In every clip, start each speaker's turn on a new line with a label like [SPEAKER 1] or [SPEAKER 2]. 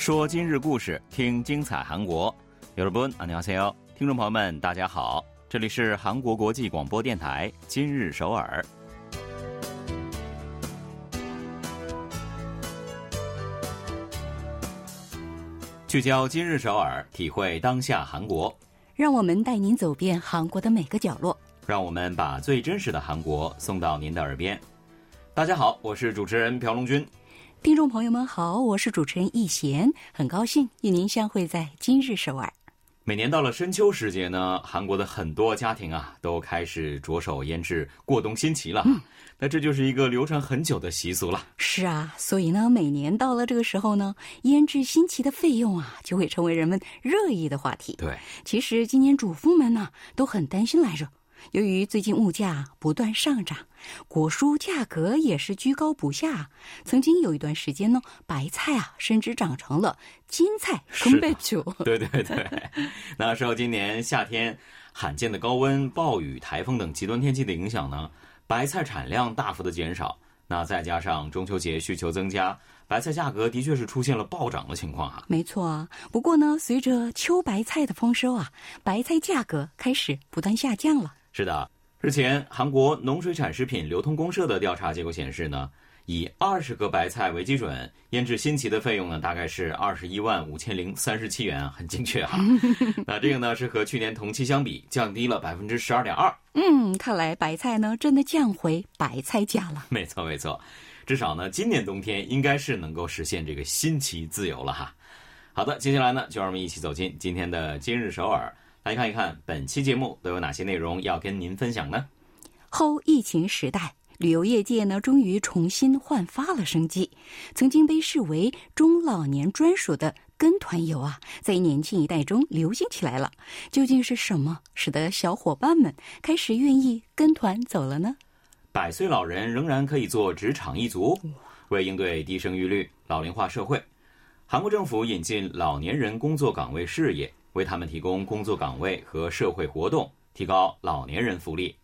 [SPEAKER 1] 说今日故事，听精彩韩国。여러분，안녕하세 요。 听众朋友们，大家好，这里是韩国国际广播电台今日首尔。聚焦今日首尔，体会当下韩国。
[SPEAKER 2] 让我们带您走遍韩国的每个角落。
[SPEAKER 1] 让我们把最真实的韩国送到您的耳边。大家好，我是主持人朴龙军。
[SPEAKER 2] 听众朋友们好，我是主持人易贤，很高兴与您相会在今日首尔。
[SPEAKER 1] 每年到了深秋时节呢，韩国的很多家庭啊都开始着手腌制过冬新奇了。嗯，那这就是一个流传很久的习俗了。
[SPEAKER 2] 是啊，所以呢，每年到了这个时候呢，腌制新奇的费用啊就会成为人们热议的话题。
[SPEAKER 1] 对，
[SPEAKER 2] 其实今年主妇们呢都很担心来着。由于最近物价不断上涨，果蔬价格也是居高不下。曾经有一段时间呢，白菜啊甚至长成了金菜。
[SPEAKER 1] 是，对对对。那受今年夏天罕见的高温、暴雨、台风等极端天气的影响呢，白菜产量大幅的减少。那再加上中秋节需求增加，白菜价格的确是出现了暴涨的情况啊。
[SPEAKER 2] 没错啊，不过呢，随着秋白菜的丰收啊，白菜价格开始不断下降了。
[SPEAKER 1] 是的，日前韩国农水产食品流通公社的调查结果显示呢，以二十个白菜为基准腌制新奇的费用呢，大概是二十一万五千零三十七元，很精确哈。那这个呢是和去年同期相比降低了百分之十二点二。
[SPEAKER 2] 嗯，看来白菜呢真的降回白菜价了。
[SPEAKER 1] 没错没错，至少呢今年冬天应该是能够实现这个新奇自由了哈。好的，接下来呢就让我们一起走进今天的今日首尔。来看一看本期节目都有哪些内容要跟您分享呢？
[SPEAKER 2] 后疫情时代，旅游业界呢终于重新焕发了生机。曾经被视为中老年专属的跟团游啊，在年轻一代中流行起来了。究竟是什么使得小伙伴们开始愿意跟团走了呢？
[SPEAKER 1] 百岁老人仍然可以做职场一族。为应对低生育率、老龄化社会，韩国政府引进老年人工作岗位事业。为他们提供工作岗位和社会活动，提高老年人福利。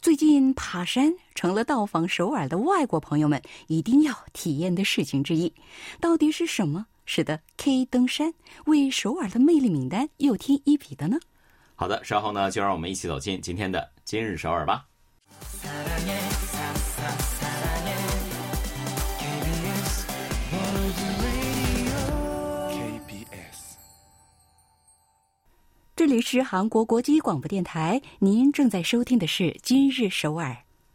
[SPEAKER 2] 最近爬山成了到访首尔的外国朋友们一定要体验的事情之一。到底是什么使得 K 登山为首尔的魅力名单又添一笔的呢？
[SPEAKER 1] 好的，稍后呢就让我们一起走进今天的今日首尔吧。
[SPEAKER 2] 这里是韩国国际广播电台，您正在收听的是《今日首尔》。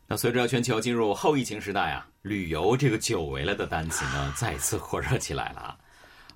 [SPEAKER 1] 那随着全球进入后疫情时代啊，旅游这个久违了的单词呢，再次火热起来了。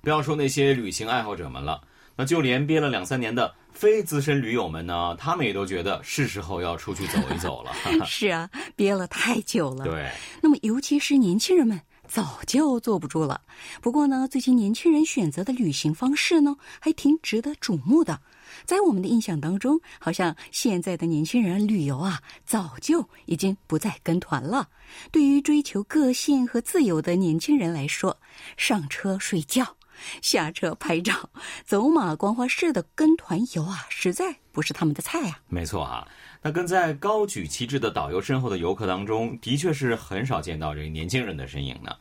[SPEAKER 1] 不要说那些旅行爱好者们了，那就连憋了两三年的非资深驴友们呢，他们也都觉得是时候要出去走一走了。
[SPEAKER 2] 是啊，憋了太久了。
[SPEAKER 1] 对。
[SPEAKER 2] 那么，尤其是年轻人们。早就坐不住了。不过呢，最近年轻人选择的旅行方式呢，还挺值得瞩目的。在我们的印象当中，好像现在的年轻人旅游啊，早就已经不再跟团了。对于追求个性和自由的年轻人来说，上车睡觉。下车拍照、走马观花式的跟团游啊，实在不是他们的菜啊。
[SPEAKER 1] 没错啊，那跟在高举旗帜的导游身后的游客当中，的确是很少见到这个年轻人的身影呢。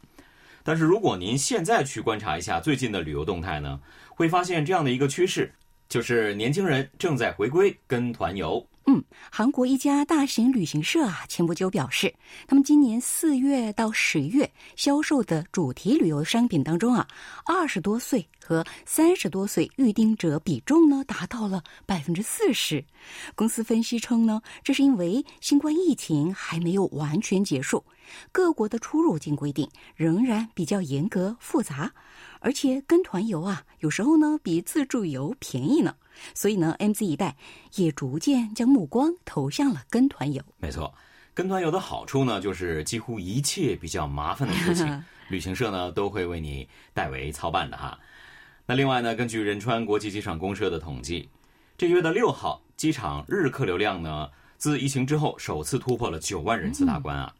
[SPEAKER 1] 但是如果您现在去观察一下最近的旅游动态呢，会发现这样的一个趋势，就是年轻人正在回归跟团游。
[SPEAKER 2] 嗯，韩国一家大型旅行社啊，前不久表示，他们今年四月到十月销售的主题旅游商品当中啊，二十多岁和三十多岁预订者比重呢达到了百分之四十。公司分析称呢，这是因为新冠疫情还没有完全结束，各国的出入境规定仍然比较严格复杂，而且跟团游啊，有时候呢比自助游便宜呢。所以呢，MZ 一代也逐渐将目光投向了跟团游。
[SPEAKER 1] 没错，跟团游的好处呢，就是几乎一切比较麻烦的事情，旅行社呢都会为你代为操办的哈。那另外呢，根据仁川国际机场公社的统计，这个月的六号，机场日客流量呢，自疫情之后首次突破了九万人次大关啊。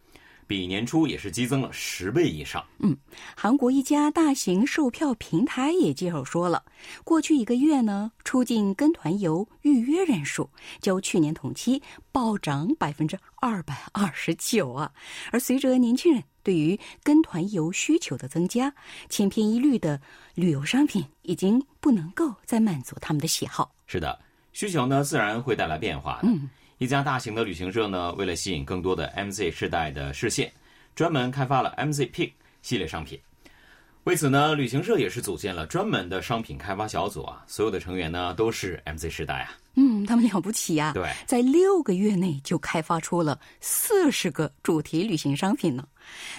[SPEAKER 1] 比年初也是激增了十倍以上。
[SPEAKER 2] 嗯，韩国一家大型售票平台也介绍说了，过去一个月呢，出境跟团游预约人数较去年同期暴涨百分之二百二十九啊。而随着年轻人对于跟团游需求的增加，千篇一律的旅游商品已经不能够再满足他们的喜好。
[SPEAKER 1] 是的，需求呢自然会带来变化。
[SPEAKER 2] 嗯，
[SPEAKER 1] 一家大型的旅行社呢，为了吸引更多的 MZ 世代的视线，专门开发了 MZ Pick 系列商品。为此呢，旅行社也是组建了专门的商品开发小组啊，所有的成员呢都是 MZ 世代啊。
[SPEAKER 2] 嗯，他们了不起呀、
[SPEAKER 1] 对，
[SPEAKER 2] 在六个月内就开发出了四十个主题旅行商品呢。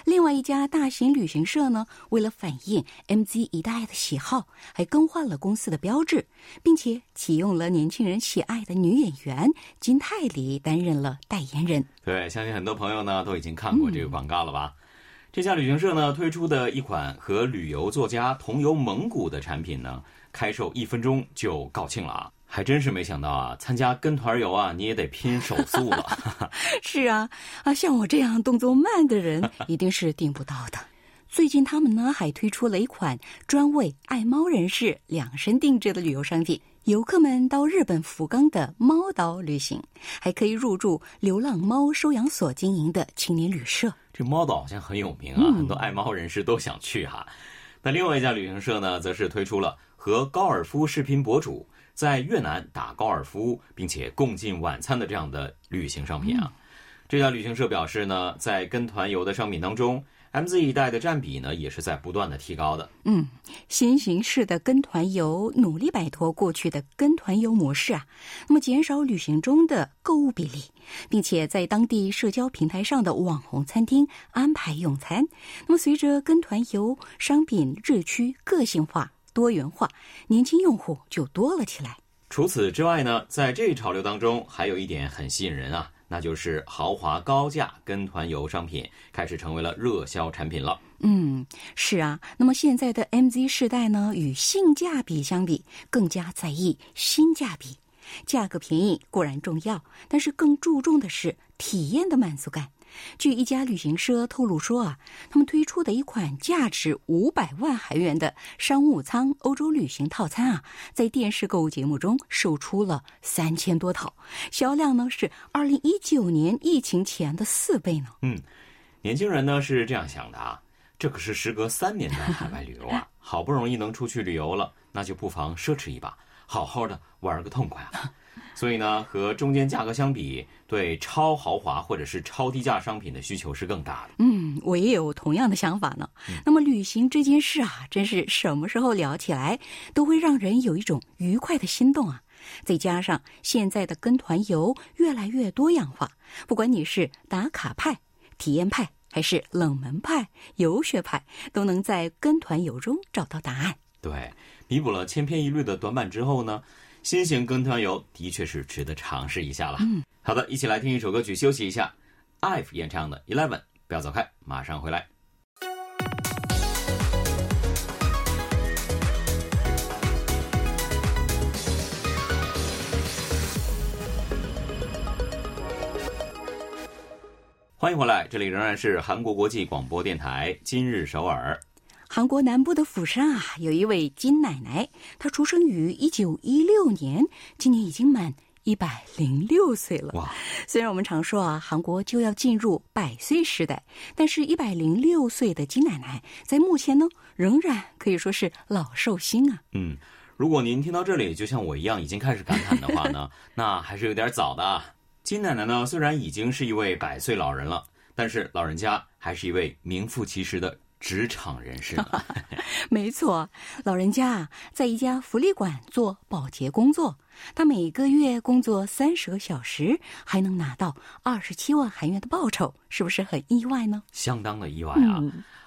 [SPEAKER 2] 另外一家大型旅行社呢，为了反映 MZ 一代的喜好，还更换了公司的标志，并且启用了年轻人喜爱的女演员金泰梨担任了代言人。
[SPEAKER 1] 对，相信很多朋友呢都已经看过这个广告了吧？这家旅行社呢推出的一款和旅游作家同游蒙古的产品呢，开售一分钟就告罄了啊！还真是没想到啊，参加跟团游啊，你也得拼手速了。
[SPEAKER 2] 是啊，啊，像我这样动作慢的人，一定是订不到的。最近他们呢还推出了一款专为爱猫人士量身定制的旅游商品。游客们到日本福冈的猫岛旅行，还可以入住流浪猫收养所经营的青年旅社。
[SPEAKER 1] 这猫岛好像很有名啊，很多爱猫人士都想去哈。那另外一家旅行社呢，则是推出了和高尔夫视频博主在越南打高尔夫，并且共进晚餐的这样的旅行商品啊。这家旅行社表示呢，在跟团游的商品当中，MZ 一代的占比呢也是在不断的提高的。
[SPEAKER 2] 嗯，新形式的跟团游努力摆脱过去的跟团游模式啊，那么减少旅行中的购物比例，并且在当地社交平台上的网红餐厅安排用餐。那么随着跟团游商品日趋个性化、多元化，年轻用户就多了起来。
[SPEAKER 1] 除此之外呢，在这一潮流当中，还有一点很吸引人啊，那就是豪华高价跟团游商品开始成为了热销产品了。
[SPEAKER 2] 嗯，是啊。那么现在的 MZ 世代呢，与性价比相比，更加在意性价比。价格便宜固然重要，但是更注重的是体验的满足感。据一家旅行社透露说啊，他们推出的一款价值五百万韩元的商务舱欧洲旅行套餐啊，在电视购物节目中售出了三千多套，销量呢是二零一九年疫情前的四倍呢。
[SPEAKER 1] 嗯，年轻人呢是这样想的啊，这可是时隔三年的海外旅游啊，好不容易能出去旅游了，那就不妨奢侈一把，好好的玩个痛快啊。所以呢，和中间价格相比，对超豪华或者是超低价商品的需求是更大的。
[SPEAKER 2] 嗯，我也有同样的想法呢。那么旅行这件事啊，真是什么时候聊起来都会让人有一种愉快的心动啊。再加上现在的跟团游越来越多样化，不管你是打卡派、体验派，还是冷门派、游学派，都能在跟团游中找到答案。
[SPEAKER 1] 对，弥补了千篇一律的短板之后呢，新型跟团游的确是值得尝试一下了。嗯，好的，一起来听一首歌曲休息一下，IVE 演唱的《Eleven》，不要走开，马上回来。欢迎回来，这里仍然是韩国国际广播电台今日首尔。
[SPEAKER 2] 韩国南部的釜山啊，有一位金奶奶，她出生于一九一六年，今年已经满一百零六岁了。
[SPEAKER 1] 哇！
[SPEAKER 2] 虽然我们常说啊，韩国就要进入百岁时代，但是一百零六岁的金奶奶在目前呢，仍然可以说是老寿星啊。
[SPEAKER 1] 嗯，如果您听到这里，就像我一样已经开始感叹的话呢，那还是有点早的啊。金奶奶呢，虽然已经是一位百岁老人了，但是老人家还是一位名副其实的职场人士呢。
[SPEAKER 2] 没错，老人家啊，在一家福利馆做保洁工作，他每个月工作三十个小时，还能拿到二十七万韩元的报酬，是不是很意外呢？
[SPEAKER 1] 相当的意外啊！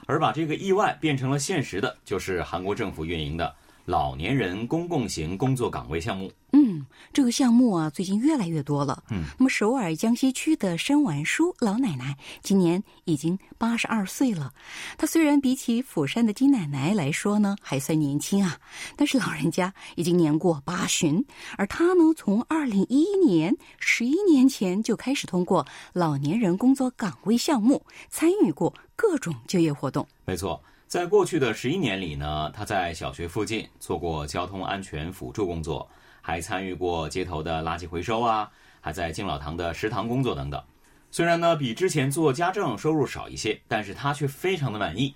[SPEAKER 1] 而把这个意外变成了现实的，就是韩国政府运营的老年人公共型工作岗位项目。
[SPEAKER 2] 嗯，这个项目啊，最近越来越多了。
[SPEAKER 1] 嗯，
[SPEAKER 2] 那么首尔江西区的申婉淑老奶奶今年已经八十二岁了。她虽然比起釜山的金奶奶来说呢，还算年轻啊，但是老人家已经年过八旬。而她呢，从二零一一年十一年前就开始通过老年人工作岗位项目参与过各种就业活动。
[SPEAKER 1] 没错。在过去的十一年里呢，他在小学附近做过交通安全辅助工作，还参与过街头的垃圾回收啊，还在敬老堂的食堂工作等等。虽然呢比之前做家政收入少一些，但是他却非常的满意。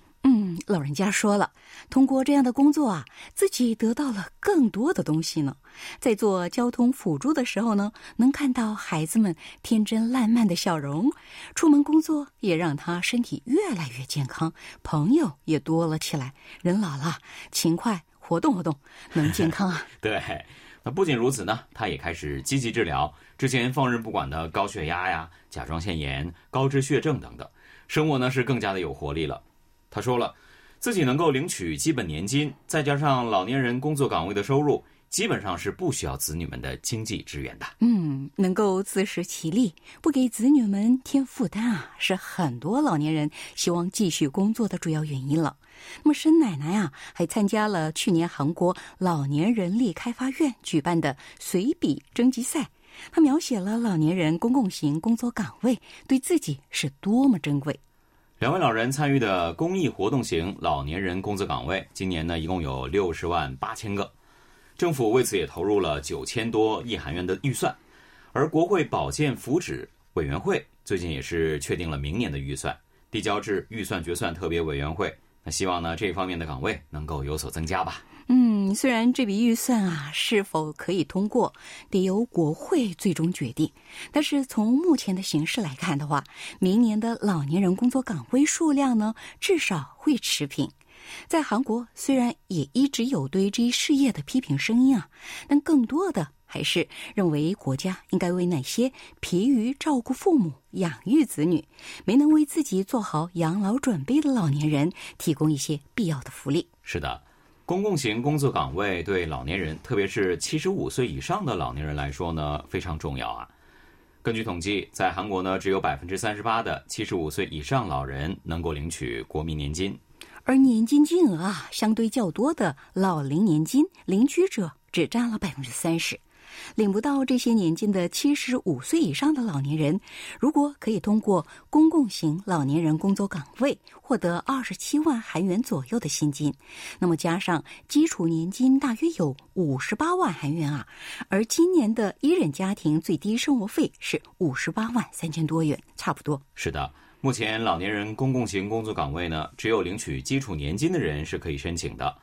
[SPEAKER 2] 老人家说了，通过这样的工作啊，自己得到了更多的东西呢。在做交通辅助的时候呢，能看到孩子们天真烂漫的笑容；出门工作也让他身体越来越健康，朋友也多了起来。人老了，勤快活动活动，能健康啊。
[SPEAKER 1] 对，那不仅如此呢，他也开始积极治疗之前放任不管的高血压呀、甲状腺炎、高脂血症等等，生活呢是更加的有活力了。他说了，自己能够领取基本年金，再加上老年人工作岗位的收入，基本上是不需要子女们的经济支援的。
[SPEAKER 2] 嗯，能够自食其力，不给子女们添负担啊，是很多老年人希望继续工作的主要原因了。那么，申奶奶啊，还参加了去年韩国老年人力开发院举办的随笔征集赛，她描写了老年人公共型工作岗位对自己是多么珍贵。
[SPEAKER 1] 两位老人参与的公益活动型老年人工作岗位，今年呢一共有六十万八千个，政府为此也投入了九千多亿韩元的预算，而国会保健福祉委员会最近也是确定了明年的预算，递交至预算决算特别委员会，那希望呢这方面的岗位能够有所增加吧。
[SPEAKER 2] 嗯，虽然这笔预算啊是否可以通过，得由国会最终决定，但是从目前的形势来看的话，明年的老年人工作岗位数量呢，至少会持平。在韩国，虽然也一直有对这一事业的批评声音啊，但更多的还是认为国家应该为那些疲于照顾父母、养育子女、没能为自己做好养老准备的老年人提供一些必要的福利。
[SPEAKER 1] 是的。公共型工作岗位对老年人，特别是七十五岁以上的老年人来说呢，非常重要啊。根据统计，在韩国呢，只有百分之三十八的七十五岁以上老人能够领取国民年金，
[SPEAKER 2] 而年金金额啊相对较多的老龄年金领取者只占了百分之三十。领不到这些年金的七十五岁以上的老年人，如果可以通过公共型老年人工作岗位获得二十七万韩元左右的薪金，那么加上基础年金大约有五十八万韩元啊。而今年的一人家庭最低生活费是五十八万三千多元，差不多。
[SPEAKER 1] 是的，目前老年人公共型工作岗位呢，只有领取基础年金的人是可以申请的。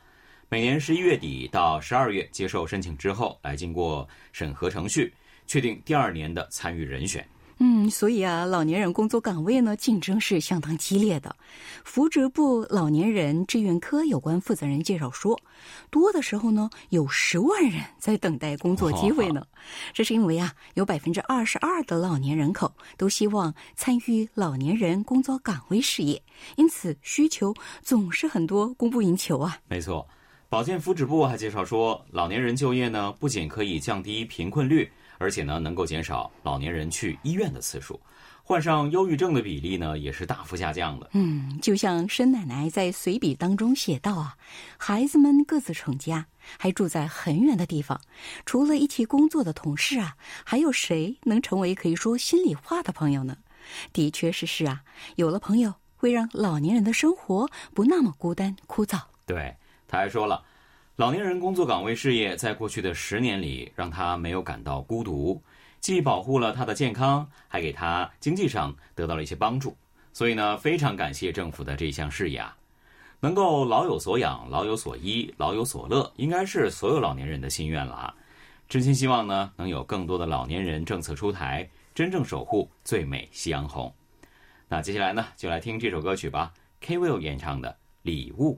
[SPEAKER 1] 每年十一月底到十二月接受申请之后，来经过审核程序，确定第二年的参与人选。
[SPEAKER 2] 嗯，所以啊，老年人工作岗位呢竞争是相当激烈的。扶植部老年人志愿科有关负责人介绍说，多的时候呢有十万人在等待工作机会呢。这是因为啊，有百分之二十二的老年人口都希望参与老年人工作岗位事业，因此需求总是很多，供不应求啊。
[SPEAKER 1] 没错。保健福祉部还介绍说，老年人就业呢，不仅可以降低贫困率，而且呢，能够减少老年人去医院的次数，患上忧郁症的比例呢，也是大幅下降的。
[SPEAKER 2] 嗯，就像申奶奶在随笔当中写道啊，孩子们各自成家，还住在很远的地方，除了一起工作的同事啊，还有谁能成为可以说心里话的朋友呢？的确是是啊，有了朋友，会让老年人的生活不那么孤单枯燥。
[SPEAKER 1] 对。他还说了，老年人工作岗位事业在过去的十年里，让他没有感到孤独，既保护了他的健康，还给他经济上得到了一些帮助。所以呢，非常感谢政府的这项事业啊，能够老有所养、老有所依、老有所乐，应该是所有老年人的心愿了啊！真心希望呢，能有更多的老年人政策出台，真正守护最美夕阳红。那接下来呢，就来听这首歌曲吧，K Will 演唱的《礼物》。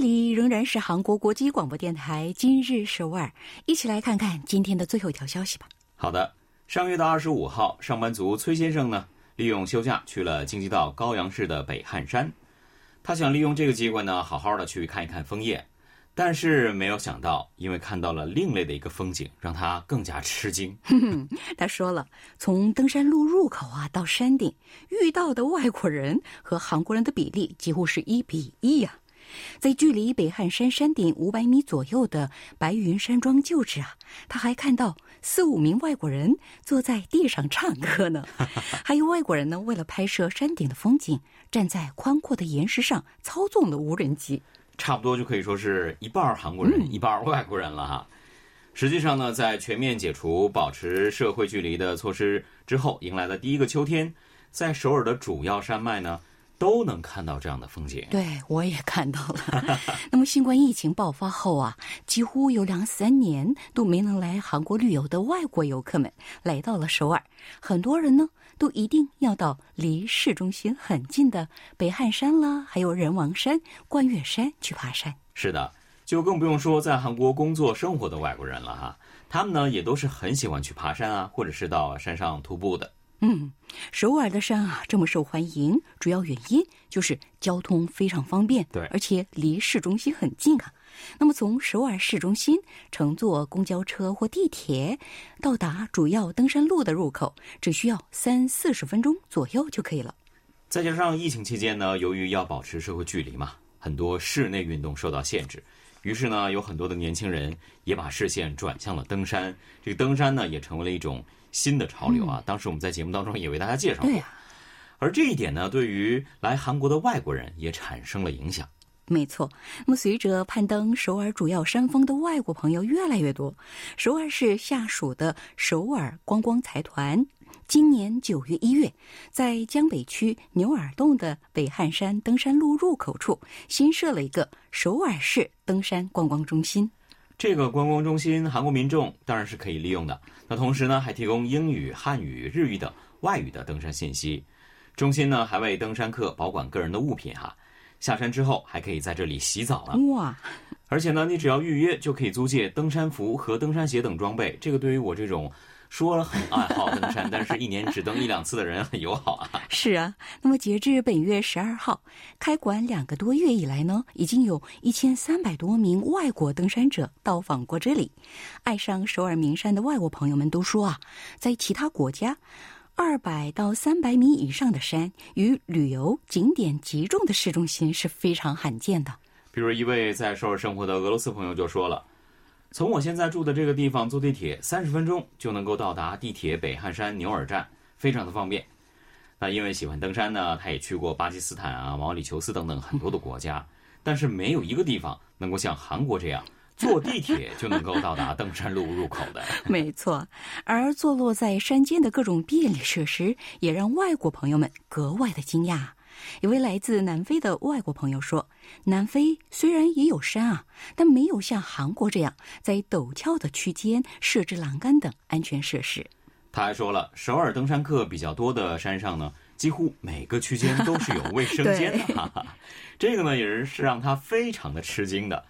[SPEAKER 2] 里仍然是韩国国际广播电台今日首尔，一起来看看今天的最后一条消息吧。
[SPEAKER 1] 好的，上月的二十五号，上班族崔先生呢，利用休假去了京畿道高阳市的北汉山，他想利用这个机会呢，好好的去看一看枫叶，但是没有想到，因为看到了另类的一个风景，让他更加吃惊。
[SPEAKER 2] 他说了，从登山路入口啊到山顶，遇到的外国人和韩国人的比例几乎是一比一呀。在距离北汉山山顶五百米左右的白云山庄旧址啊，他还看到四五名外国人坐在地上唱歌呢。还有外国人呢，为了拍摄山顶的风景，站在宽阔的岩石上操纵了无人机。
[SPEAKER 1] 差不多就可以说是一半韩国人，一半外国人了哈。实际上呢，在全面解除保持社会距离的措施之后，迎来了第一个秋天，在首尔的主要山脉呢。都能看到这样的风景。
[SPEAKER 2] 对，我也看到了。那么，新冠疫情爆发后啊，几乎有两三年都没能来韩国旅游的外国游客们来到了首尔。很多人呢，都一定要到离市中心很近的北汉山啦，还有人王山、冠岳山去爬山。
[SPEAKER 1] 是的，就更不用说在韩国工作生活的外国人了哈。他们呢，也都是很喜欢去爬山啊，或者是到山上徒步的。
[SPEAKER 2] 嗯，首尔的山啊这么受欢迎，主要原因就是交通非常方便，
[SPEAKER 1] 对，
[SPEAKER 2] 而且离市中心很近啊。那么从首尔市中心乘坐公交车或地铁到达主要登山路的入口，只需要三四十分钟左右就可以了。
[SPEAKER 1] 再加上疫情期间呢，由于要保持社会距离嘛，很多室内运动受到限制。于是呢，有很多的年轻人也把视线转向了登山。这个登山呢，也成为了一种新的潮流啊。当时我们在节目当中也为大家介绍过。而这一点呢，对于来韩国的外国人也产生了影响。
[SPEAKER 2] 没错。那么，随着攀登首尔主要山峰的外国朋友越来越多，首尔市下属的首尔观光财团。今年九月一月，在江北区牛耳洞的北汉山登山路入口处新设了一个首尔市登山观光中心。
[SPEAKER 1] 这个观光中心，韩国民众当然是可以利用的。那同时呢，还提供英语、汉语、日语等外语的登山信息。中心呢，还为登山客保管个人的物品哈。下山之后，还可以在这里洗澡了。
[SPEAKER 2] 哇！
[SPEAKER 1] 而且呢，你只要预约就可以租借登山服和登山鞋等装备。这个对于我这种。说了很爱好登山，但是一年只登一两次的人很友好啊。
[SPEAKER 2] 是啊，那么截至本月十二号开馆两个多月以来呢，已经有一千三百多名外国登山者到访过这里。爱上首尔名山的外国朋友们都说啊，在其他国家，二百到三百米以上的山与旅游景点集中的市中心是非常罕见的。
[SPEAKER 1] 比如一位在首尔生活的俄罗斯朋友就说了。从我现在住的这个地方坐地铁三十分钟就能够到达地铁北汉山牛耳站，非常的方便。那因为喜欢登山呢，他也去过巴基斯坦啊、毛里求斯等等很多的国家，但是没有一个地方能够像韩国这样坐地铁就能够到达登山路入口的。
[SPEAKER 2] 没错，而坐落在山间的各种便利设施，也让外国朋友们格外的惊讶。一位来自南非的外国朋友说：“南非虽然也有山啊，但没有像韩国这样在陡峭的区间设置栏杆等安全设施。”
[SPEAKER 1] 他还说了，首尔登山客比较多的山上呢，几乎每个区间都是有卫生间的。这个呢，也是是让他非常的吃惊的。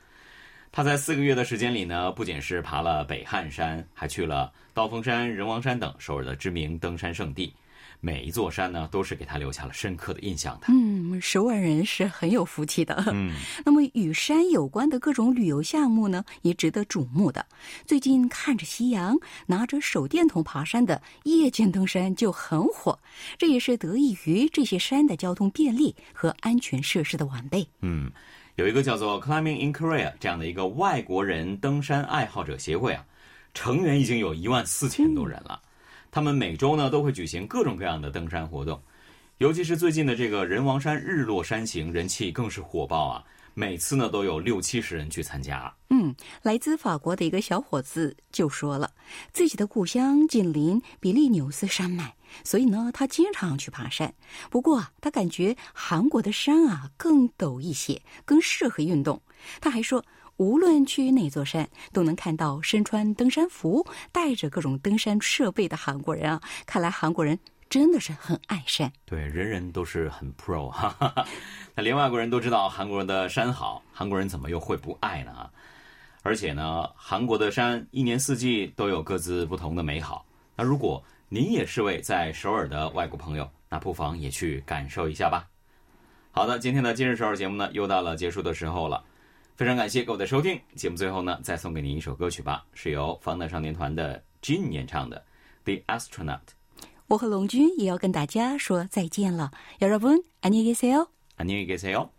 [SPEAKER 1] 他在四个月的时间里呢，不仅是爬了北汉山，还去了刀锋山、仁王山等首尔的知名登山圣地。每一座山呢，都是给他留下了深刻的印象的。
[SPEAKER 2] 嗯，首尔人是很有福气的。
[SPEAKER 1] 嗯，
[SPEAKER 2] 那么与山有关的各种旅游项目呢，也值得瞩目的。最近看着夕阳，拿着手电筒爬山的夜间登山就很火，这也是得益于这些山的交通便利和安全设施的完备。
[SPEAKER 1] 嗯，有一个叫做 Climbing in Korea 这样的一个外国人登山爱好者协会啊，成员已经有一万四千多人了。他们每周呢都会举行各种各样的登山活动，尤其是最近的这个人王山日落山行，人气更是火爆啊！每次呢都有六七十人去参加。
[SPEAKER 2] 嗯，来自法国的一个小伙子就说了，自己的故乡紧邻比利牛斯山脉，所以呢他经常去爬山。不过啊他感觉韩国的山啊更陡一些，更适合运动。他还说。无论去哪座山，都能看到身穿登山服、带着各种登山设备的韩国人啊！看来韩国人真的是很爱山。
[SPEAKER 1] 对，人人都是很 pro 哈。那连外国人都知道韩国人的山好，韩国人怎么又会不爱呢？而且呢，韩国的山一年四季都有各自不同的美好。那如果您也是位在首尔的外国朋友，那不妨也去感受一下吧。好的，今天的今日首尔节目呢，又到了结束的时候了。非常感谢各位的收听，节目最后呢，再送给您一首歌曲吧，是由防弹少年团的 Jin 演唱的《The Astronaut》。
[SPEAKER 2] 我和龙君也要跟大家说再见了，여러분안녕히계세 요，
[SPEAKER 1] 안녕히계세 요。